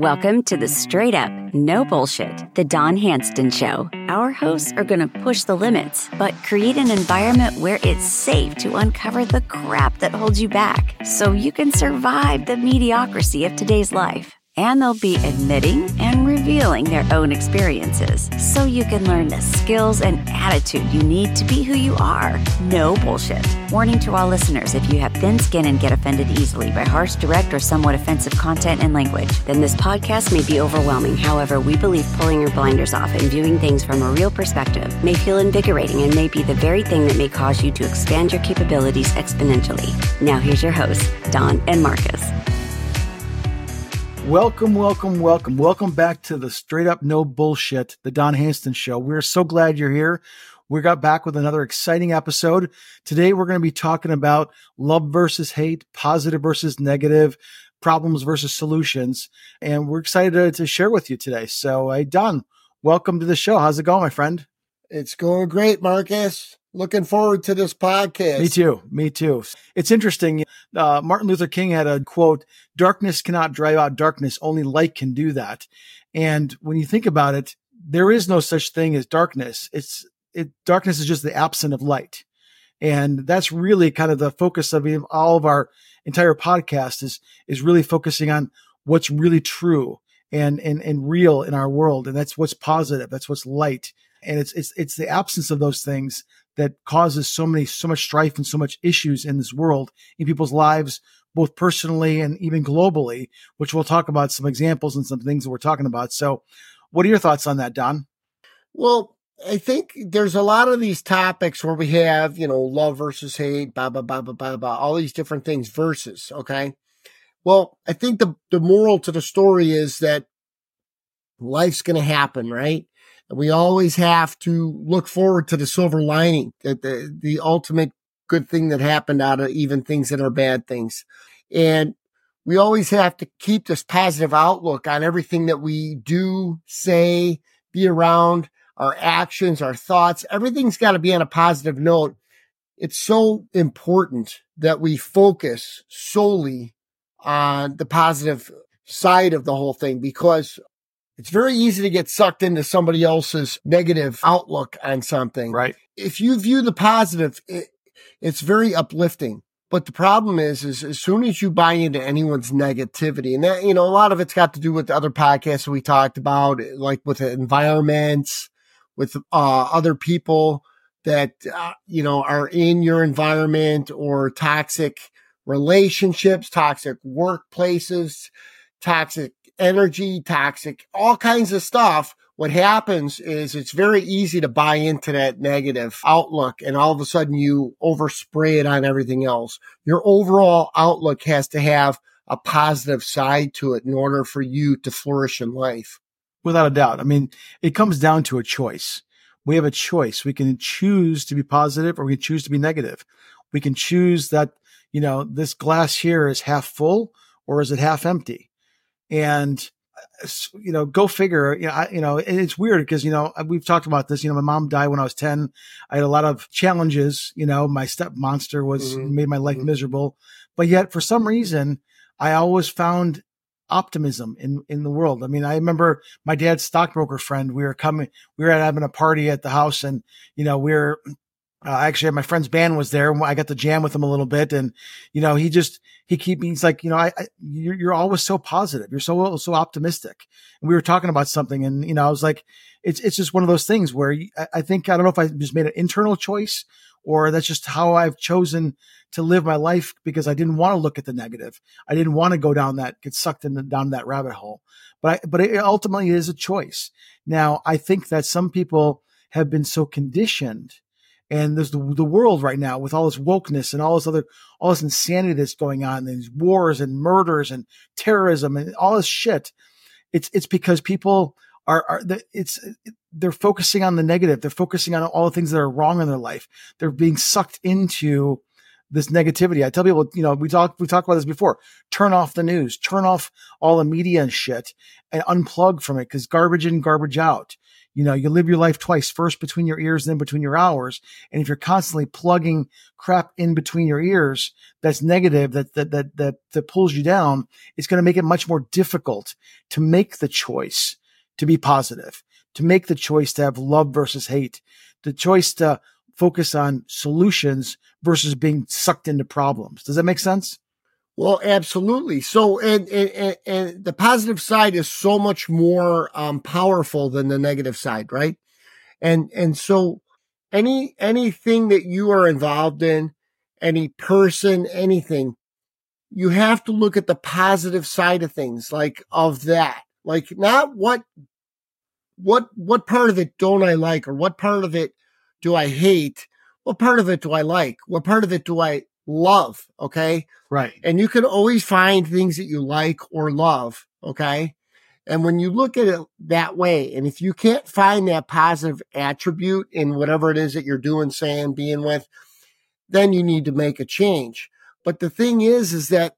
Welcome to the straight up, no bullshit, The Don Handston Show. Our hosts are going to push the limits, but create an environment where it's safe to uncover the crap that holds you back so you can survive the mediocrity of today's life and they'll be admitting and revealing their own experiences so you can learn the skills and attitude you need to be who you are. No bullshit. Warning to all listeners if you have thin skin and get offended easily by harsh, direct, or somewhat offensive content and language, then this podcast may be overwhelming. However, we believe pulling your blinders off and viewing things from a real perspective may feel invigorating and may be the very thing that may cause you to expand your capabilities exponentially. Now, here's your hosts, Don and Markus. Welcome, welcome, welcome. Welcome back to the straight up no bullshit, the Don Handston show. We're so glad you're here. We got back with another exciting episode. Today we're going to be talking about love versus hate, positive versus negative, problems versus solutions. And we're excited to, to share with you today. So, hey, Don, welcome to the show. How's it going, my friend? It's going great, Markus. Looking forward to this podcast. Me too. Me too. It's interesting. Uh, Martin Luther King had a quote, darkness cannot drive out darkness. Only light can do that. And when you think about it, there is no such thing as darkness. It's, it, darkness is just the absence of light. And that's really kind of the focus of all of our entire podcast is, is really focusing on what's really true and, and, and real in our world. And that's what's positive. That's what's light. And it's, it's, it's the absence of those things that causes so many, so much strife and so much issues in this world in people's lives, both personally and even globally, which we'll talk about some examples and some things that we're talking about. So what are your thoughts on that, Don? Well, I think there's a lot of these topics where we have, you know, love versus hate, blah, blah, blah, blah, blah, blah, all these different things versus, okay? Well, I think the, the moral to the story is that life's going to happen, right? We always have to look forward to the silver lining, the, the ultimate good thing that happened out of even things that are bad things. And we always have to keep this positive outlook on everything that we do, say, be around, our actions, our thoughts. Everything's got to be on a positive note. It's so important that we focus solely on the positive side of the whole thing because it's very easy to get sucked into somebody else's negative outlook on something. Right. If you view the positive, it, it's very uplifting. But the problem is, is as soon as you buy into anyone's negativity, and that, you know, a lot of it's got to do with the other podcasts we talked about, like with the environments, with uh, other people that, uh, you know, are in your environment or toxic relationships, toxic workplaces, toxic energy, toxic, all kinds of stuff. What happens is it's very easy to buy into that negative outlook and all of a sudden you overspray it on everything else. Your overall outlook has to have a positive side to it in order for you to flourish in life. Without a doubt. I mean, it comes down to a choice. We have a choice. We can choose to be positive or we can choose to be negative. We can choose that, you know, this glass here is half full or is it half empty? And you know, go figure. You know, I, you know, it's weird because you know we've talked about this. You know, my mom died when I was ten. I had a lot of challenges. You know, my step monster was mm-hmm. made my life mm-hmm. miserable, but yet for some reason, I always found optimism in in the world. I mean, I remember my dad's stockbroker friend. We were coming, we were having a party at the house, and you know, we are uh, actually, my friend's band was there. And I got to jam with him a little bit, and you know, he just he keep me. he's like, you know, I, I you're, you're, always so positive, you're so so optimistic. And we were talking about something, and you know, I was like, it's it's just one of those things where I, I think I don't know if I just made an internal choice or that's just how I've chosen to live my life because I didn't want to look at the negative. I didn't want to go down that get sucked in the, down that rabbit hole. But I, but it ultimately is a choice. Now, I think that some people have been so conditioned and there's the, the world right now with all this wokeness and all this other, all this insanity that's going on, and these wars and murders and terrorism and all this shit. It's, it's because people are, are it's, they're focusing on the negative. They're focusing on all the things that are wrong in their life. They're being sucked into this negativity. I tell people, you know, we talked, we talked about this before. Turn off the news, turn off all the media and shit and unplug from it because garbage in, garbage out. You know, you live your life twice, first between your ears, then between your hours. And if you're constantly plugging crap in between your ears, that's negative, that, that, that, that, that pulls you down, it's going to make it much more difficult to make the choice to be positive, to make the choice to have love versus hate, the choice to focus on solutions versus being sucked into problems. Does that make sense? Well, absolutely. So, and, and, and the positive side is so much more um, powerful than the negative side, right? And, and so any, anything that you are involved in, any person, anything, you have to look at the positive side of things, like of that, like not what, what, what part of it don't I like or what part of it do I hate? What part of it do I like? What part of it do I love. Okay. Right. And you can always find things that you like or love. Okay. And when you look at it that way, and if you can't find that positive attribute in whatever it is that you're doing, saying, being with, then you need to make a change. But the thing is, is that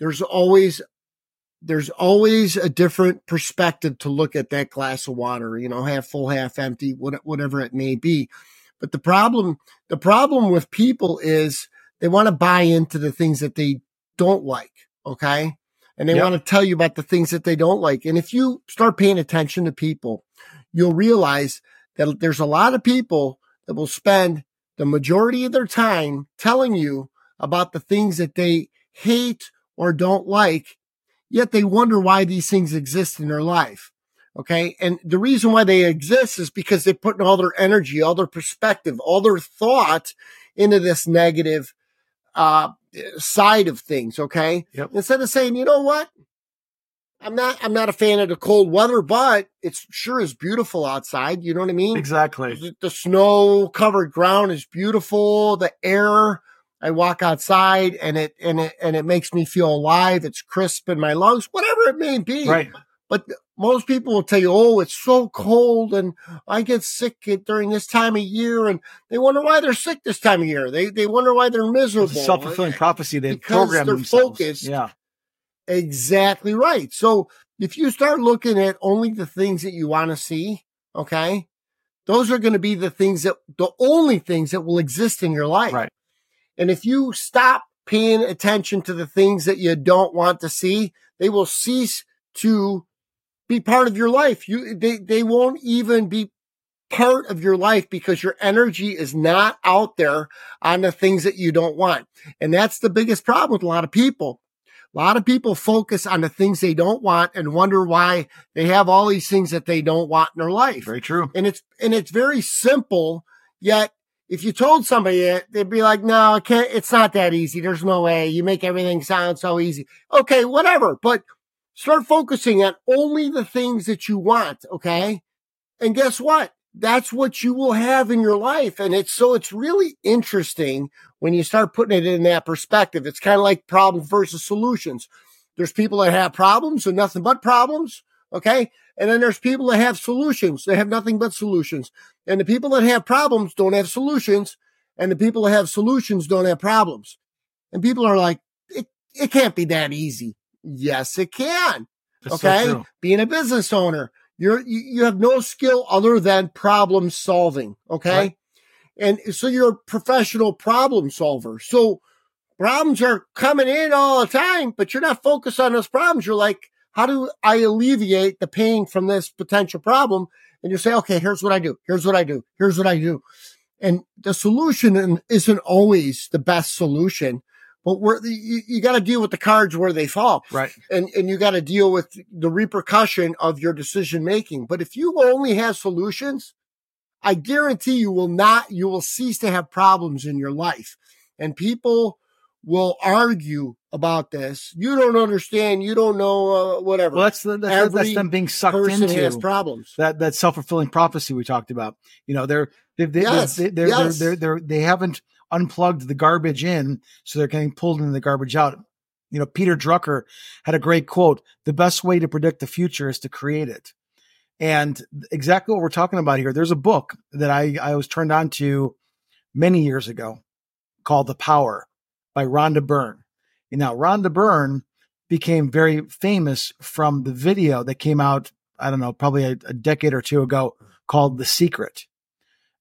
there's always, there's always a different perspective to look at that glass of water, you know, half full, half empty, whatever it may be. But the problem, the problem with people is they want to buy into the things that they don't like. Okay. And they yep. want to tell you about the things that they don't like. And if you start paying attention to people, you'll realize that there's a lot of people that will spend the majority of their time telling you about the things that they hate or don't like, yet they wonder why these things exist in their life. Okay. And the reason why they exist is because they're putting all their energy, all their perspective, all their thought into this negative, uh, side of things. Okay. Yep. Instead of saying, you know what? I'm not, I'm not a fan of the cold weather, but it's sure is beautiful outside. You know what I mean? Exactly. The, the snow covered ground is beautiful. The air, I walk outside and it, and it, and it makes me feel alive. It's crisp in my lungs, whatever it may be. Right. But most people will tell you, oh, it's so cold and I get sick during this time of year. And they wonder why they're sick this time of year. They, they wonder why they're miserable. Self fulfilling prophecy. They program they're themselves. Focused. Yeah. Exactly right. So if you start looking at only the things that you want to see, okay, those are going to be the things that, the only things that will exist in your life. Right. And if you stop paying attention to the things that you don't want to see, they will cease to be part of your life. You, they, they won't even be part of your life because your energy is not out there on the things that you don't want. And that's the biggest problem with a lot of people. A lot of people focus on the things they don't want and wonder why they have all these things that they don't want in their life. Very true. And it's, and it's very simple. Yet if you told somebody it, they'd be like, no, it can't, it's not that easy. There's no way you make everything sound so easy. Okay, whatever. But Start focusing on only the things that you want. Okay. And guess what? That's what you will have in your life. And it's so it's really interesting when you start putting it in that perspective. It's kind of like problems versus solutions. There's people that have problems and nothing but problems. Okay. And then there's people that have solutions. They have nothing but solutions. And the people that have problems don't have solutions. And the people that have solutions don't have problems. And people are like, it, it can't be that easy. Yes, it can. That's okay. So Being a business owner, you're, you, you have no skill other than problem solving. Okay. Right. And so you're a professional problem solver. So problems are coming in all the time, but you're not focused on those problems. You're like, how do I alleviate the pain from this potential problem? And you say, okay, here's what I do. Here's what I do. Here's what I do. And the solution isn't always the best solution, but where you, you got to deal with the cards where they fall. Right. And, and you got to deal with the repercussion of your decision making. But if you only have solutions, I guarantee you will not, you will cease to have problems in your life. And people will argue about this. You don't understand. You don't know uh, whatever. Well, that's, the, that's, that's them being sucked person into has problems. That that self fulfilling prophecy we talked about. You know, they're they they yes, they're, they're, yes. they're, they're, they're, they haven't unplugged the garbage in, so they're getting pulled in the garbage out. You know, Peter Drucker had a great quote: "The best way to predict the future is to create it." And exactly what we're talking about here. There's a book that I I was turned on to many years ago called The Power by Rhonda Byrne. And now Rhonda Byrne became very famous from the video that came out I don't know, probably a, a decade or two ago called The Secret.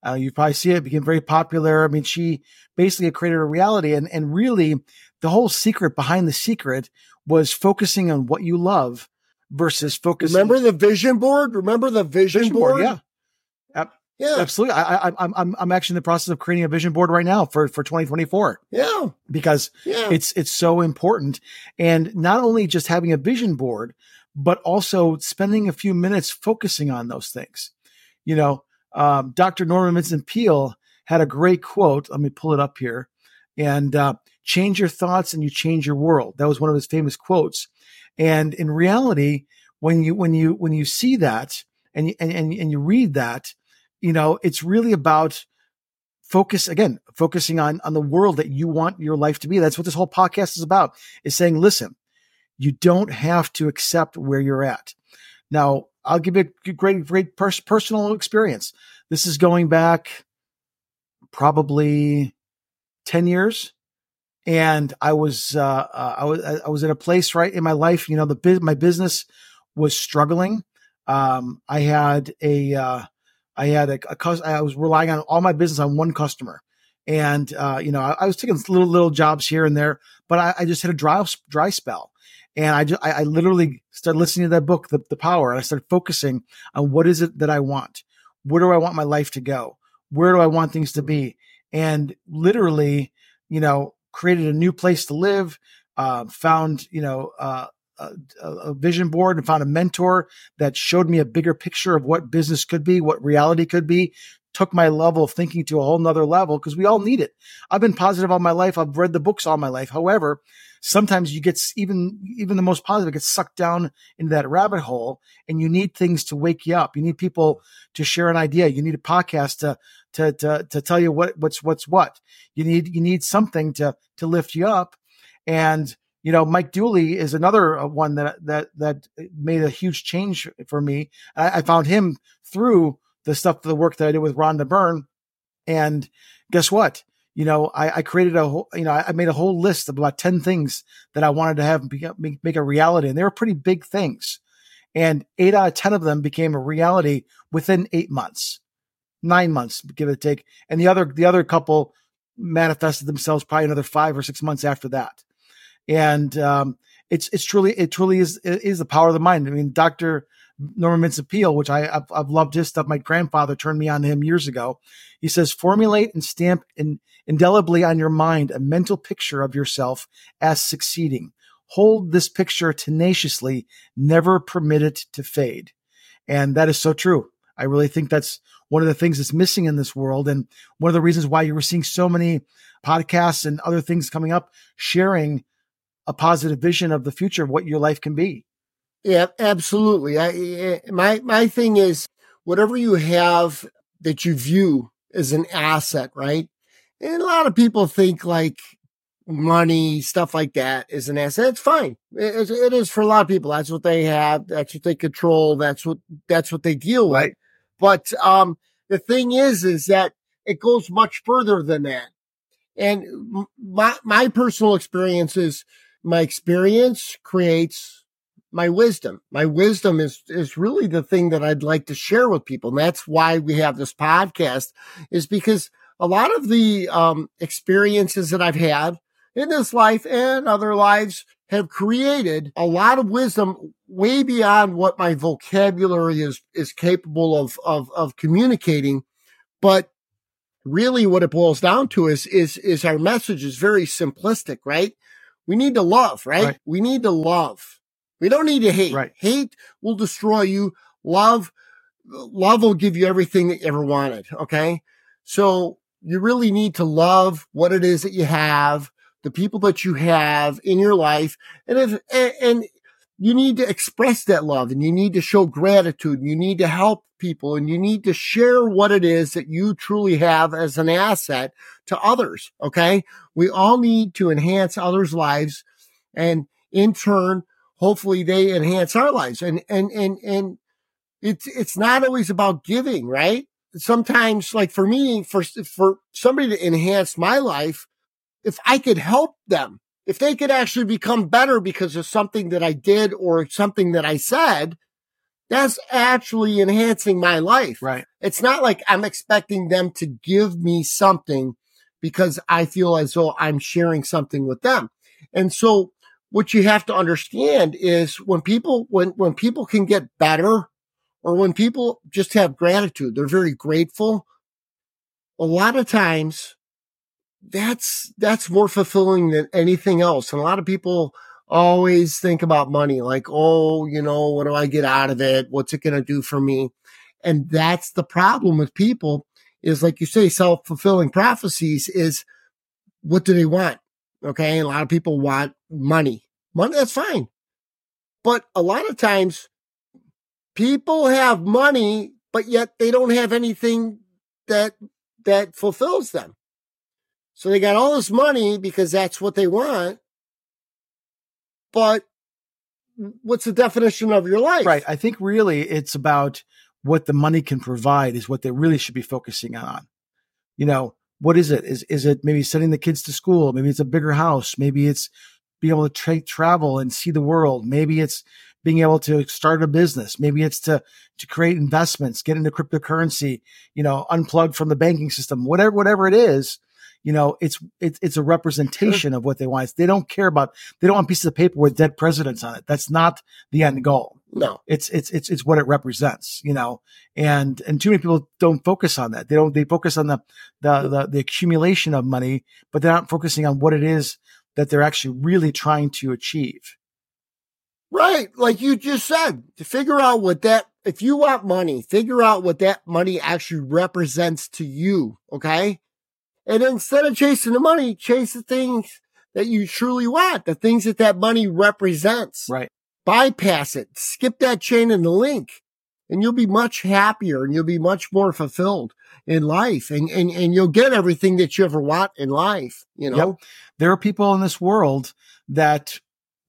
Uh, you probably see it became very popular. I mean, she basically created a reality and, and really the whole secret behind the secret was focusing on what you love versus focusing. Remember the vision board? Remember the vision, vision board? board? Yeah. Yeah, absolutely. I, I, I'm I'm actually in the process of creating a vision board right now for for 2024. Yeah, because yeah. it's it's so important, and not only just having a vision board, but also spending a few minutes focusing on those things. You know, um, Dr. Norman Vincent Peale had a great quote. Let me pull it up here, and uh, change your thoughts and you change your world. That was one of his famous quotes. And in reality, when you when you when you see that and you, and and, and you read that you know, it's really about focus again, focusing on, on the world that you want your life to be. That's what this whole podcast is about is saying, listen, you don't have to accept where you're at. Now, I'll give you a great, great pers- personal experience. This is going back probably 10 years. And I was, uh, uh, I was, I was in a place right in my life, you know, the, my business was struggling. Um, I had a, uh, I had a, a I was relying on all my business on one customer. And, uh, you know, I, I, was taking little, little jobs here and there, but I, I just had a dry, dry spell. And I just, I, I, literally started listening to that book, the, the Power, and I started focusing on what is it that I want? Where do I want my life to go? Where do I want things to be? And literally, you know, created a new place to live, uh, found, you know, uh, a, a, vision board and found a mentor that showed me a bigger picture of what business could be, what reality could be, took my level of thinking to a whole nother level because we all need it. I've been positive all my life. I've read the books all my life. However, sometimes you get even, even the most positive gets sucked down into that rabbit hole and you need things to wake you up. You need people to share an idea. You need a podcast to, to, to, to tell you what, what's, what's what. You need, you need something to, to lift you up. And you know, Mike Dooley is another uh, one that that that made a huge change for me. I, I found him through the stuff, the work that I did with Rhonda Byrne, and guess what? You know, I, I created a whole, you know, I made a whole list of about ten things that I wanted to have make, make a reality, and they were pretty big things. And eight out of ten of them became a reality within eight months, nine months, give it a take. And the other the other couple manifested themselves probably another five or six months after that and um, it's it's truly it truly is is the power of the mind. I mean, Doctor Norman Vincent Peale, which I I've, I've, loved his stuff. My grandfather turned me on to him years ago. He says, formulate and stamp in, indelibly on your mind a mental picture of yourself as succeeding. Hold this picture tenaciously, never permit it to fade. And that is so true. I really think that's one of the things that's missing in this world. And one of the reasons why you were seeing so many podcasts and other things coming up sharing a positive vision of the future of what your life can be. Yeah, absolutely. I, my my thing is whatever you have that you view as an asset, right? And a lot of people think like money, stuff like that is an asset. It's fine. It, it is for a lot of people. That's what they have. That's what they control. That's what that's what they deal with. Right. But um, the thing is, is that it goes much further than that. And my my personal experience is my experience creates my wisdom. My wisdom is, is really the thing that I'd like to share with people. And that's why we have this podcast is because a lot of the um, experiences that I've had in this life and other lives have created a lot of wisdom way beyond what my vocabulary is, is capable of, of, of communicating. But really what it boils down to is, is, is our message is very simplistic, right? We need to love, right? right? We need to love. We don't need to hate. Right. Hate will destroy you. Love, love will give you everything that you ever wanted. Okay. So you really need to love what it is that you have, the people that you have in your life. And if, and, and you need to express that love and you need to show gratitude. And you need to help people and you need to share what it is that you truly have as an asset to others. Okay. We all need to enhance others' lives and in turn, hopefully they enhance our lives. And, and, and, and it's, it's not always about giving, right? Sometimes like for me, for, for somebody to enhance my life, if I could help them, if they could actually become better because of something that I did or something that I said, that's actually enhancing my life. Right. It's not like I'm expecting them to give me something because I feel as though I'm sharing something with them. And so what you have to understand is when people, when, when people can get better or when people just have gratitude, they're very grateful. A lot of times that's, that's more fulfilling than anything else. And a lot of people always think about money, like, oh, you know, what do I get out of it? What's it going to do for me? And that's the problem with people is like you say, self fulfilling prophecies is what do they want? Okay. A lot of people want money. Money, that's fine. But a lot of times people have money, but yet they don't have anything that, that fulfills them. So they got all this money because that's what they want. But what's the definition of your life? Right. I think really it's about what the money can provide is what they really should be focusing on. You know, what is it? Is is it maybe sending the kids to school? Maybe it's a bigger house. Maybe it's being able to tra- travel and see the world. Maybe it's being able to start a business. Maybe it's to to create investments, get into cryptocurrency. You know, unplug from the banking system. Whatever whatever it is, you know, it's it's it's a representation sure. of what they want. They don't care about. They don't want pieces of paper with dead presidents on it. That's not the end goal. No, it's it's it's it's what it represents. You know, and and too many people don't focus on that. They don't. They focus on the the the, the accumulation of money, but they're not focusing on what it is that they're actually really trying to achieve. Right. Like you just said, to figure out what that, if you want money, figure out what that money actually represents to you. Okay. And instead of chasing the money, chase the things that you truly want, the things that that money represents. Right. Bypass it, skip that chain and the link, and you'll be much happier and you'll be much more fulfilled in life and, and, and you'll get everything that you ever want in life. You know, yep. there are people in this world that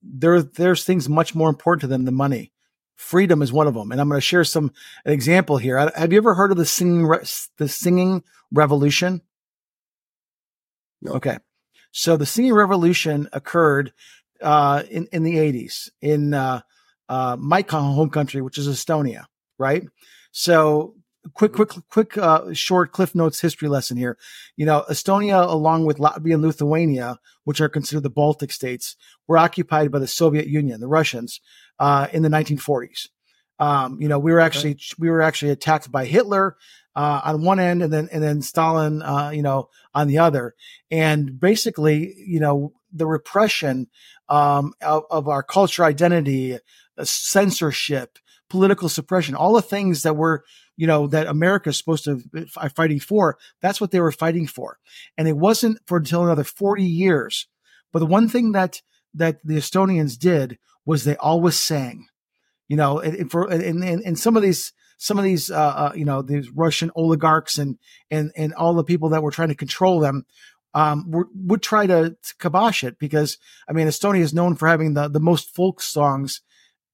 there, there's things much more important to them than money. Freedom is one of them. And I'm going to share some, an example here. Have you ever heard of the singing, the singing revolution? No. Okay. So the singing revolution occurred uh, in in the 80s in uh, uh, my home country, which is Estonia, right? So quick, quick, quick, uh, short Cliff Notes history lesson here. You know, Estonia, along with Latvia and Lithuania, which are considered the Baltic states, were occupied by the Soviet Union, the Russians, uh, in the 1940s. Um, you know, we were actually okay. we were actually attacked by Hitler uh, on one end, and then and then Stalin, uh, you know, on the other. And basically, you know, the repression um, of, of, our culture identity, uh, censorship, political suppression, all the things that were, you know, that America is supposed to be fighting for. That's what they were fighting for, and it wasn't for until another forty years. But the one thing that that the Estonians did was they always sang. You know, and, for and, and, and some of these some of these, uh, uh, you know, these Russian oligarchs and and and all the people that were trying to control them um, would, try to, to kibosh it because I mean Estonia is known for having the the most folk songs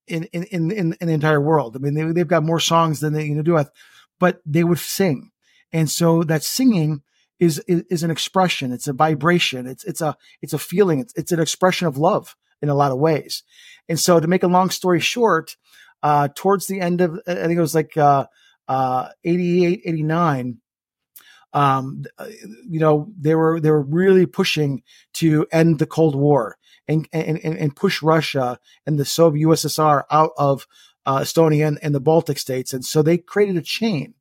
in in in, in, in the entire world. I mean they, they've got more songs than they you know do with, but they would sing, and so that singing is, is is an expression. It's a vibration. It's it's a it's a feeling. It's it's an expression of love in a lot of ways. And so to make a long story short, uh, towards the end of, I think it was like, uh, uh, 88, 89, um, uh, you know, they were, they were really pushing to end the Cold War and, and, and push Russia and the Soviet USSR out of, uh, Estonia and, and the Baltic states. And so they created a chain.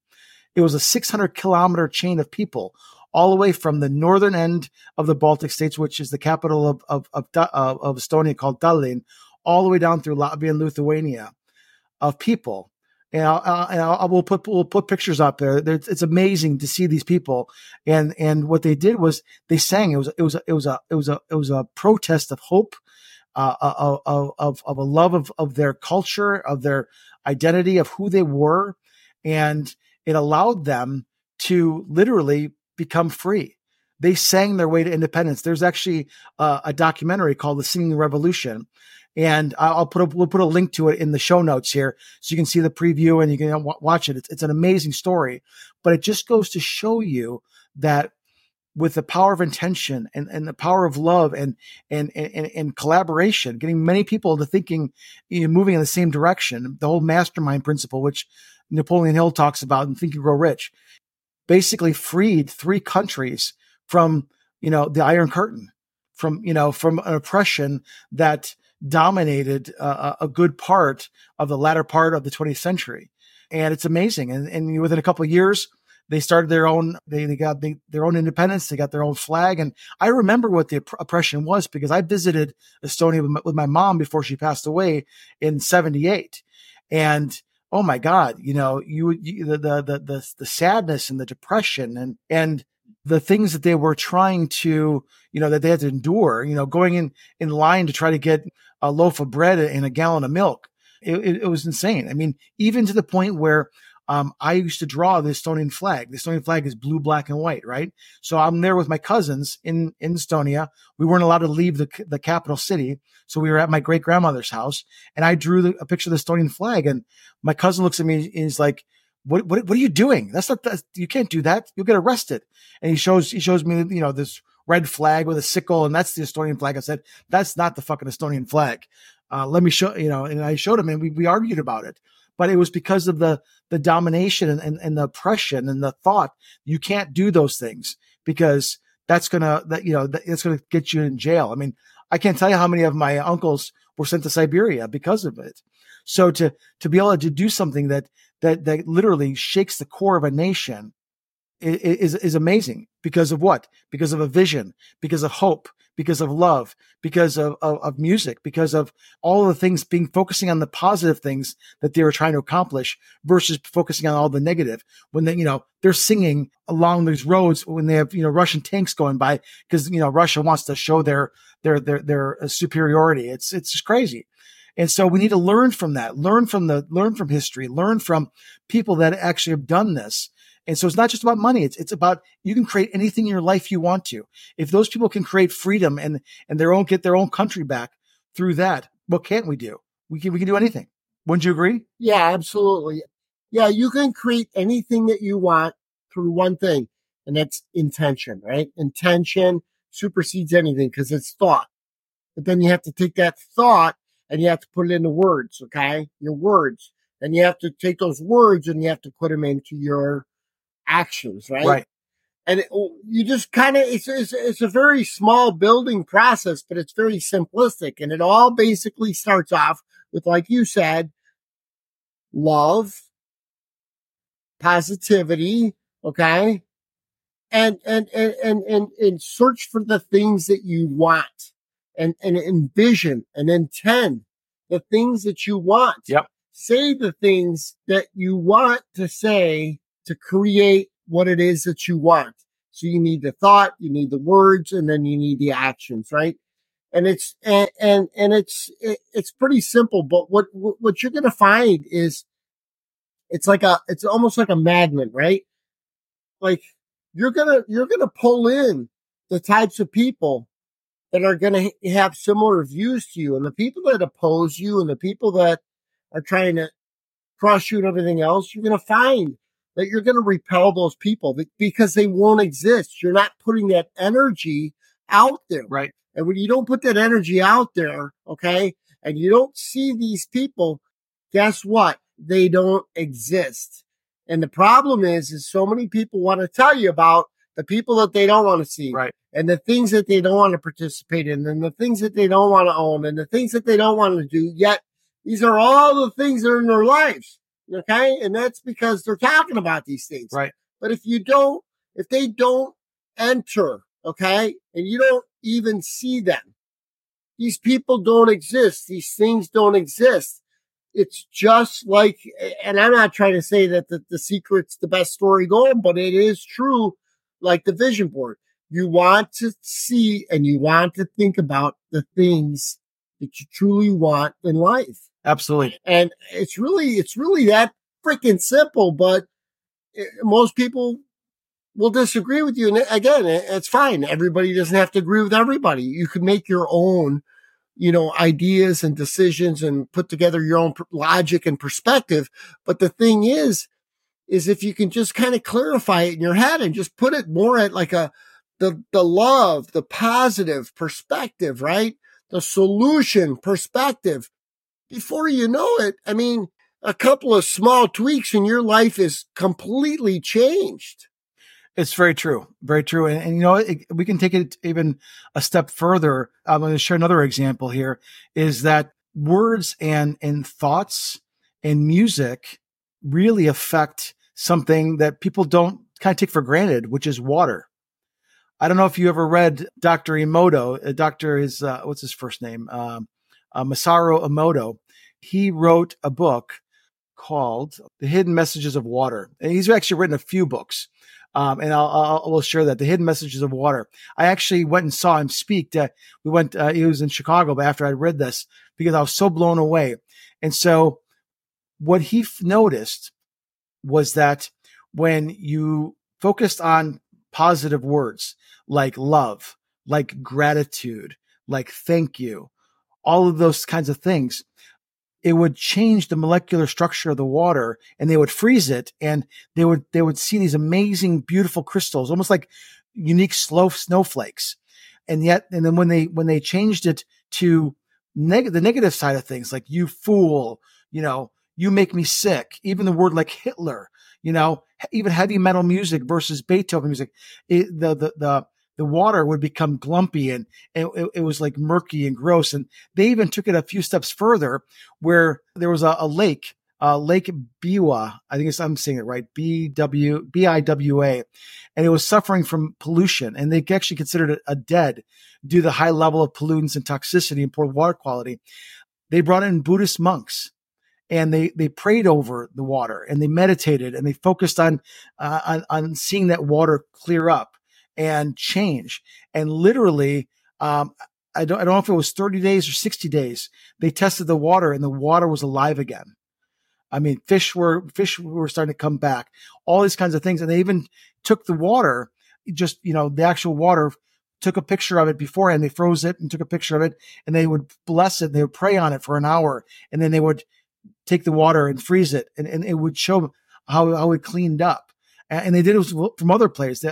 It was a 600 kilometer chain of people all the way from the northern end of the Baltic states, which is the capital of, of, of, of Estonia called Tallinn, all the way down through Latvia and Lithuania of people. And I'll, and I'll, we'll put we'll put pictures up there. It's amazing to see these people, and and what they did was they sang. It was it was it was a it was a it was a protest of hope, uh, uh of of of a love of of their culture, of their identity, of who they were, and it allowed them to literally become free. They sang their way to independence. There's actually uh, a documentary called "The Singing Revolution," and I'll put a, we'll put a link to it in the show notes here so you can see the preview and you can watch it. It's, it's an amazing story, but it just goes to show you that with the power of intention and, and the power of love and, and, and, and collaboration, getting many people to thinking, you know, moving in the same direction. The whole mastermind principle, which Napoleon Hill talks about in Think and Grow Rich, basically freed three countries from, you know, the Iron Curtain, from, you know, from an oppression that dominated uh, a good part of the latter part of the 20th century. And it's amazing. And, and within a couple of years, they started their own, they, they got they, their own independence. They got their own flag. And I remember what the oppression was because I visited Estonia with my, with my mom before she passed away in 78. And oh my God, you know, you, you the, the, the, the, the sadness and the depression and, and the things that they were trying to, you know, that they had to endure, you know, going in, in line to try to get a loaf of bread and a gallon of milk. It, it, it was insane. I mean, even to the point where um, I used to draw the Estonian flag. The Estonian flag is blue, black, and white, right? So I'm there with my cousins in, in Estonia. We weren't allowed to leave the, the capital city. So we were at my great grandmother's house and I drew the, a picture of the Estonian flag. And my cousin looks at me and he's like, what, what, what are you doing? That's not, that. you can't do that. You'll get arrested. And he shows, he shows me, you know, this red flag with a sickle. And that's the Estonian flag. I said, that's not the fucking Estonian flag. Uh, let me show, you know, and I showed him and we, we argued about it but it was because of the the domination and, and, and the oppression and the thought you can't do those things because that's gonna that you know that's gonna get you in jail. I mean, I can't tell you how many of my uncles were sent to Siberia because of it. So to to be able to do something that that that literally shakes the core of a nation is is amazing because of what? Because of a vision, because of hope, because of love, because of, of, of music, because of all of the things being focusing on the positive things that they were trying to accomplish versus focusing on all the negative. When they, you know, they're singing along these roads when they have, you know, Russian tanks going by because, you know, Russia wants to show their, their, their, their superiority. It's, it's just crazy. And so we need to learn from that, learn from the, learn from history, learn from people that actually have done this and so it's not just about money. It's, it's about you can create anything in your life you want to. If those people can create freedom and, and their own, get their own country back through that, what can't we do? We can, we can do anything. Wouldn't you agree? Yeah, absolutely. Yeah, you can create anything that you want through one thing, and that's intention, right? Intention supersedes anything because it's thought. But then you have to take that thought and you have to put it into words, okay? Your words. And you have to take those words and you have to put them into your actions, right? Right. And it, you just kind of, it's, it's, it's a very small building process, but it's very simplistic. And it all basically starts off with, like you said, love, positivity, okay? And, and, and, and, and, and search for the things that you want and, and envision and intend the things that you want. Yep. Say the things that you want to say to create what it is that you want. So you need the thought, you need the words, and then you need the actions, right? And it's, and, and, and it's, it, it's pretty simple, but what, what you're going to find is it's like a, it's almost like a magnet, right? Like you're going to, you're going to pull in the types of people that are going to have similar views to you and the people that oppose you and the people that are trying to cross you and everything else, you're going to find that you're going to repel those people because they won't exist. You're not putting that energy out there. Right. And when you don't put that energy out there, okay, and you don't see these people, guess what? They don't exist. And the problem is, is so many people want to tell you about the people that they don't want to see. Right. And the things that they don't want to participate in and the things that they don't want to own and the things that they don't want to do. Yet these are all the things that are in their lives. Okay. And that's because they're talking about these things. Right. But if you don't, if they don't enter, okay, and you don't even see them, these people don't exist. These things don't exist. It's just like, and I'm not trying to say that the, the secret's the best story going, but it is true. Like the vision board, you want to see and you want to think about the things that you truly want in life. Absolutely. And it's really, it's really that freaking simple, but it, most people will disagree with you. And again, it, it's fine. Everybody doesn't have to agree with everybody. You can make your own, you know, ideas and decisions and put together your own logic and perspective. But the thing is, is if you can just kind of clarify it in your head and just put it more at like a, the, the love, the positive perspective, right? The solution perspective. Before you know it, I mean, a couple of small tweaks and your life is completely changed. It's very true. Very true. And, and you know, it, we can take it even a step further. I'm going to share another example here is that words and, and thoughts and music really affect something that people don't kind of take for granted, which is water. I don't know if you ever read Dr. Emoto. A doctor is, uh, what's his first name? Um, uh, Masaru Emoto. He wrote a book called The Hidden Messages of Water. And he's actually written a few books. Um, and I'll, I'll, will share that the hidden messages of water. I actually went and saw him speak. To, we went, uh, he was in Chicago, but after I read this, because I was so blown away. And so what he f- noticed was that when you focused on positive words like love, like gratitude, like thank you, all of those kinds of things, it would change the molecular structure of the water and they would freeze it and they would they would see these amazing beautiful crystals almost like unique slow snowflakes. And yet and then when they when they changed it to neg- the negative side of things like you fool you know you make me sick even the word like hitler you know even heavy metal music versus beethoven music it, the the the the water would become glumpy and, it, it, was like murky and gross. And they even took it a few steps further where there was a, a lake, uh, Lake Biwa. I think I'm saying it right. B W B I W A. And it was suffering from pollution and they actually considered it a dead due to the high level of pollutants and toxicity and poor water quality. They brought in Buddhist monks and they they prayed over the water and they meditated and they focused on uh, on, on seeing that water clear up and change. And literally, um, I don't, I don't know if it was 30 days or 60 days. They tested the water and the water was alive again. I mean, fish were, fish were starting to come back, all these kinds of things. And they even took the water, just, you know, the actual water, took a picture of it beforehand. They froze it and took a picture of it and they would bless it. And they would pray on it for an hour and then they would take the water and freeze it and, and it would show how, how it cleaned up. And they did it from other places.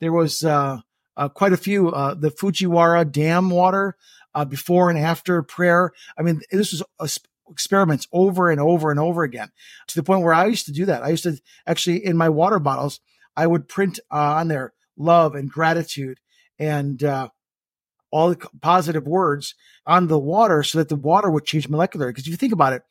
There was uh, uh, quite a few. Uh, the Fujiwara Dam water uh, before and after prayer. I mean, this was experiments over and over and over again to the point where I used to do that. I used to actually in my water bottles, I would print uh, on there love and gratitude and uh, all the positive words on the water so that the water would change molecular. Because if you think about it,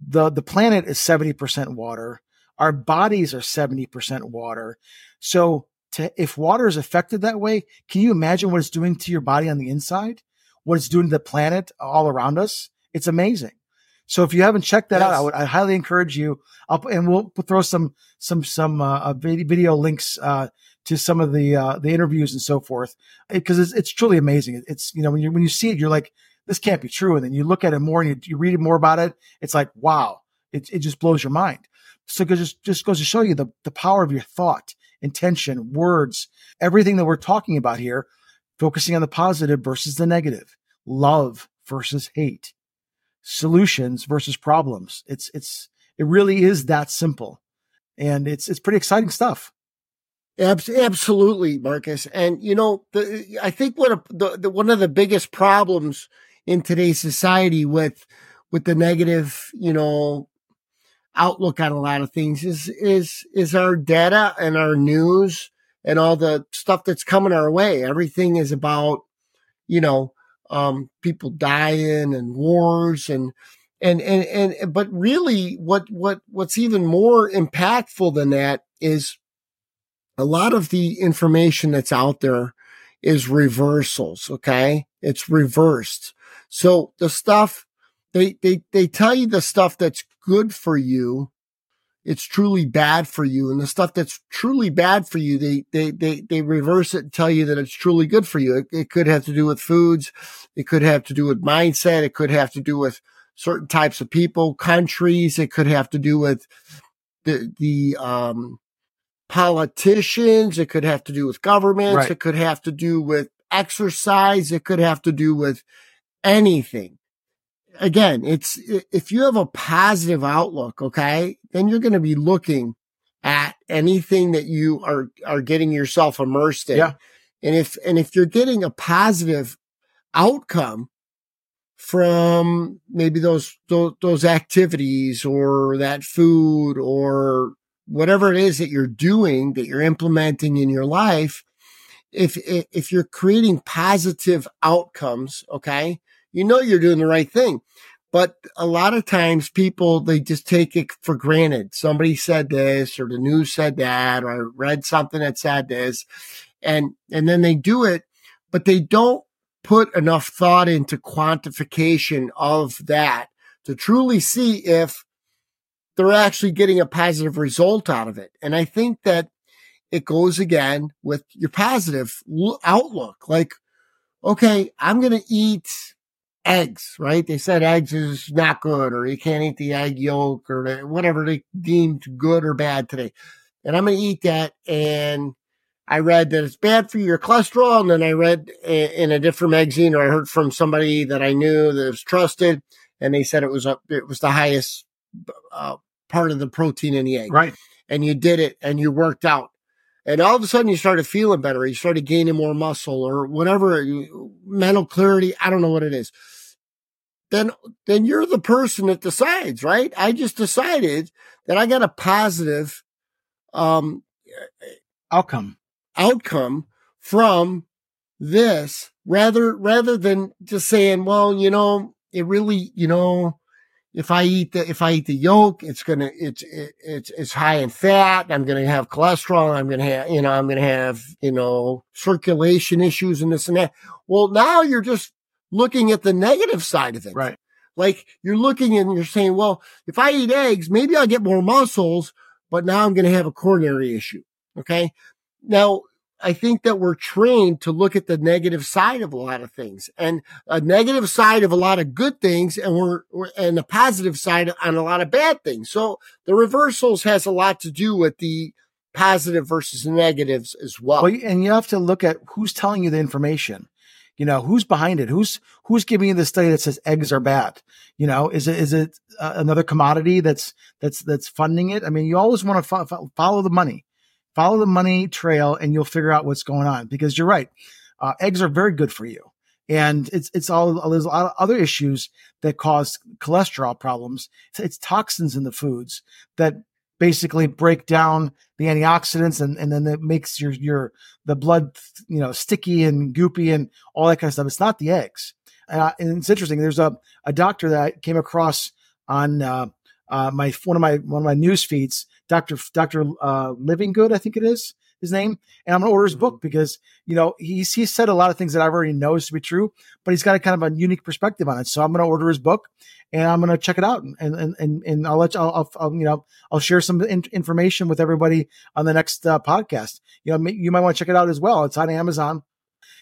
the the planet is 70% water. Our bodies are 70% water. So to if water is affected that way, can you imagine what it's doing to your body on the inside? What it's doing to the planet all around us? It's amazing. So if you haven't checked that yes. out, I would I highly encourage you. I'll, and we'll throw some some some uh, uh video links uh, to some of the uh, the interviews and so forth because it's, it's truly amazing. It's you know when you when you see it, you're like this can't be true, and then you look at it more and you, you read more about it. It's like wow, it it just blows your mind. So it just just goes to show you the the power of your thought intention, words, everything that we're talking about here, focusing on the positive versus the negative, love versus hate, solutions versus problems. It's, it's, it really is that simple. And it's, it's pretty exciting stuff. Absolutely, Markus. And you know, the, I think what a, the, the, one of the biggest problems in today's society with with the negative, you know, outlook on a lot of things is is is our data and our news and all the stuff that's coming our way. Everything is about, you know, um, people dying and wars and and and and but really what what what's even more impactful than that is a lot of the information that's out there is reversals, okay? It's reversed. So the stuff they they they tell you the stuff that's good for you it's truly bad for you and the stuff that's truly bad for you they they they, they reverse it and tell you that it's truly good for you it, it could have to do with foods it could have to do with mindset it could have to do with certain types of people countries it could have to do with the the um politicians it could have to do with governments right. it could have to do with exercise it could have to do with anything again, it's if you have a positive outlook, okay, then you're going to be looking at anything that you are are getting yourself immersed in. Yeah. And if, and if you're getting a positive outcome from maybe those, those, those activities or that food or whatever it is that you're doing that you're implementing in your life, if, if you're creating positive outcomes, okay, you know you're doing the right thing. But a lot of times people, they just take it for granted. Somebody said this or the news said that, or I read something that said this and, and then they do it, but they don't put enough thought into quantification of that to truly see if they're actually getting a positive result out of it. And I think that it goes again with your positive outlook. Like, okay, I'm going to eat eggs, right? They said eggs is not good or you can't eat the egg yolk or whatever they deemed good or bad today. And I'm going to eat that. And I read that it's bad for your cholesterol. And then I read in a different magazine or I heard from somebody that I knew that was trusted and they said it was a, it was the highest uh, part of the protein in the egg. Right. And you did it and you worked out. And all of a sudden you started feeling better. You started gaining more muscle or whatever, mental clarity. I don't know what it is then then you're the person that decides, right? I just decided that I got a positive um outcome outcome from this rather rather than just saying, well, you know, it really, you know, if I eat the if I eat the yolk, it's gonna it's it, it's it's high in fat. I'm gonna have cholesterol. I'm gonna have you know I'm gonna have you know circulation issues and this and that. Well, now you're just looking at the negative side of it. Right. Like you're looking and you're saying, well, if I eat eggs, maybe I'll get more muscles, but now I'm going to have a coronary issue. Okay. Now, I think that we're trained to look at the negative side of a lot of things and a negative side of a lot of good things and we're, and a positive side on a lot of bad things. So the reversals has a lot to do with the positive versus negatives as well. well and you have to look at who's telling you the information. You know who's behind it? Who's who's giving you the study that says eggs are bad? You know is it is it uh, another commodity that's that's that's funding it? I mean you always want to fo- follow the money follow the money trail and you'll figure out what's going on because you're right uh, eggs are very good for you and it's it's all there's a lot of other issues that cause cholesterol problems it's, it's toxins in the foods that basically break down the antioxidants and, and then it makes your your the blood you know sticky and goopy and all that kind of stuff. It's not the eggs. Uh, and it's interesting. There's a, a doctor that I came across on uh, uh, my one of my one of my news feeds, Doctor Doctor uh, Livingood, I think it is his name, and I'm gonna order his book mm-hmm. because you know he's he's said a lot of things that I've already knows to be true, but he's got a kind of a unique perspective on it. So I'm gonna order his book and I'm gonna check it out, and and and, and I'll let you, I'll, I'll, you know I'll share some in- information with everybody on the next uh, podcast. You know, you might want to check it out as well. It's on Amazon.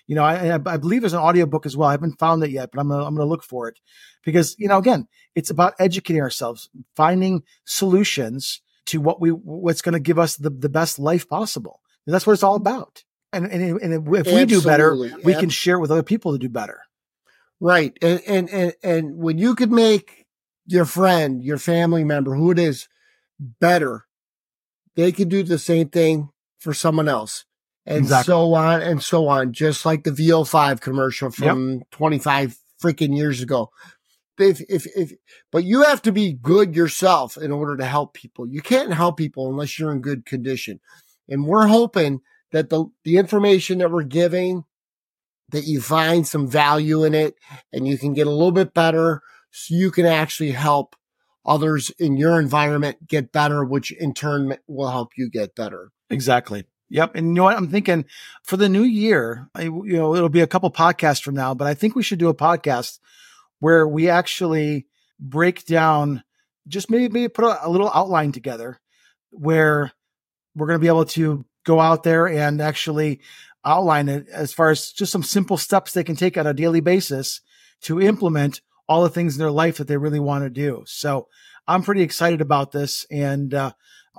You know, I, I believe there's an audiobook as well. I haven't found it yet, but I'm gonna, I'm gonna look for it because, you know, again, it's about educating ourselves, finding solutions to what we, what's going to give us the, the best life possible. And that's what it's all about. And, and, and if Absolutely. we do better, we can share it with other people to do better. Right. And, and, and, and when you could make your friend, your family member, who it is, better, they could do the same thing for someone else. And exactly. so on and so on, just like the VO5 commercial from yep. 25 freaking years ago. If, if, if, but you have to be good yourself in order to help people. You can't help people unless you're in good condition. And we're hoping that the, the information that we're giving, that you find some value in it and you can get a little bit better so you can actually help others in your environment get better, which in turn will help you get better. Exactly. Yep. And you know what? I'm thinking for the new year, you know, it'll be a couple podcasts from now, but I think we should do a podcast where we actually break down just maybe, maybe put a, a little outline together where we're going to be able to go out there and actually outline it as far as just some simple steps they can take on a daily basis to implement all the things in their life that they really want to do. So I'm pretty excited about this and, uh,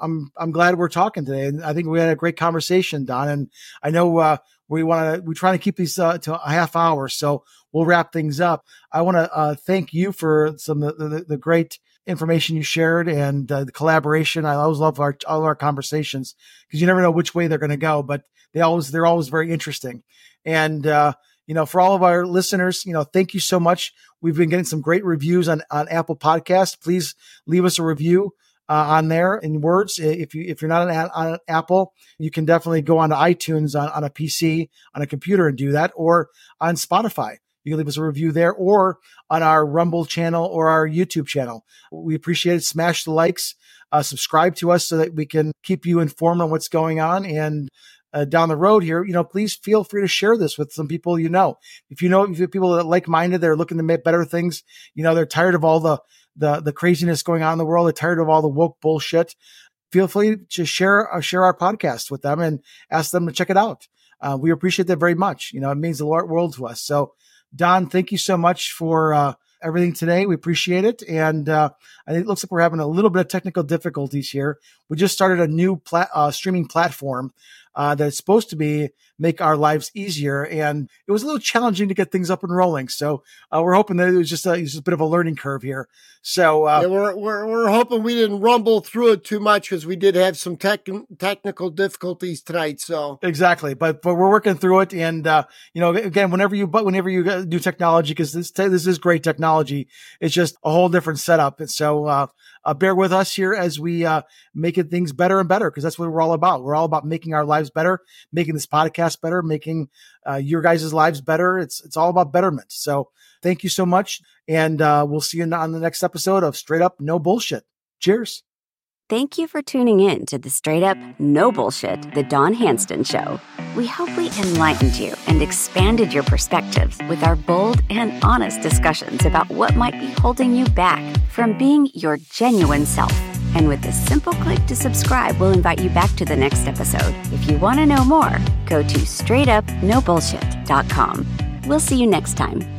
I'm, I'm glad we're talking today. And I think we had a great conversation, Don. And I know, uh, we want to, we try to keep these, uh, to a half hour. So we'll wrap things up. I want to, uh, thank you for some of the, the, the great information you shared and uh, the collaboration. I always love our all our conversations because you never know which way they're going to go, but they always they're always very interesting. And uh, you know, for all of our listeners, you know, thank you so much. We've been getting some great reviews on on Apple Podcast. Please leave us a review. Uh, on there in words. If you if you're not on, on Apple, you can definitely go on to iTunes on, on a PC on a computer and do that, or on Spotify. You can leave us a review there or on our Rumble channel or our YouTube channel. We appreciate it. Smash the likes, uh, subscribe to us so that we can keep you informed on what's going on. And uh, down the road here, you know, please feel free to share this with some people you know. If you know if you people that are like minded, they're looking to make better things, you know, they're tired of all the, the, the craziness going on in the world, they're tired of all the woke bullshit. Feel free to share, uh, share our podcast with them and ask them to check it out. Uh, we appreciate that very much. You know, it means the world to us. So Don, thank you so much for uh, everything today. We appreciate it. And uh, it looks like we're having a little bit of technical difficulties here. We just started a new uh, streaming platform uh, that's supposed to be make our lives easier. And it was a little challenging to get things up and rolling. So uh, we're hoping that it was just a, was just a bit of a learning curve here. So uh, yeah, we're, we're, we're hoping we didn't rumble through it too much because we did have some tech, technical difficulties tonight. So exactly, but but we're working through it. And uh, you know, again, whenever you but whenever you do technology, because this this is great technology, it's just a whole different setup. And so uh, uh, bear with us here as we uh, make things better and better because that's what we're all about. We're all about making our lives better, making this podcast better, making uh, your guys' lives better. It's it's all about betterment. So thank you so much, and uh, we'll see you on the next episode of Straight Up No Bullshit. Cheers. Thank you for tuning in to the Straight Up No Bullshit, the Don Handston Show. We hope we enlightened you and expanded your perspectives with our bold and honest discussions about what might be holding you back from being your genuine self. And with a simple click to subscribe, we'll invite you back to the next episode. If you want to know more, go to straightupnobullshit.com. We'll see you next time.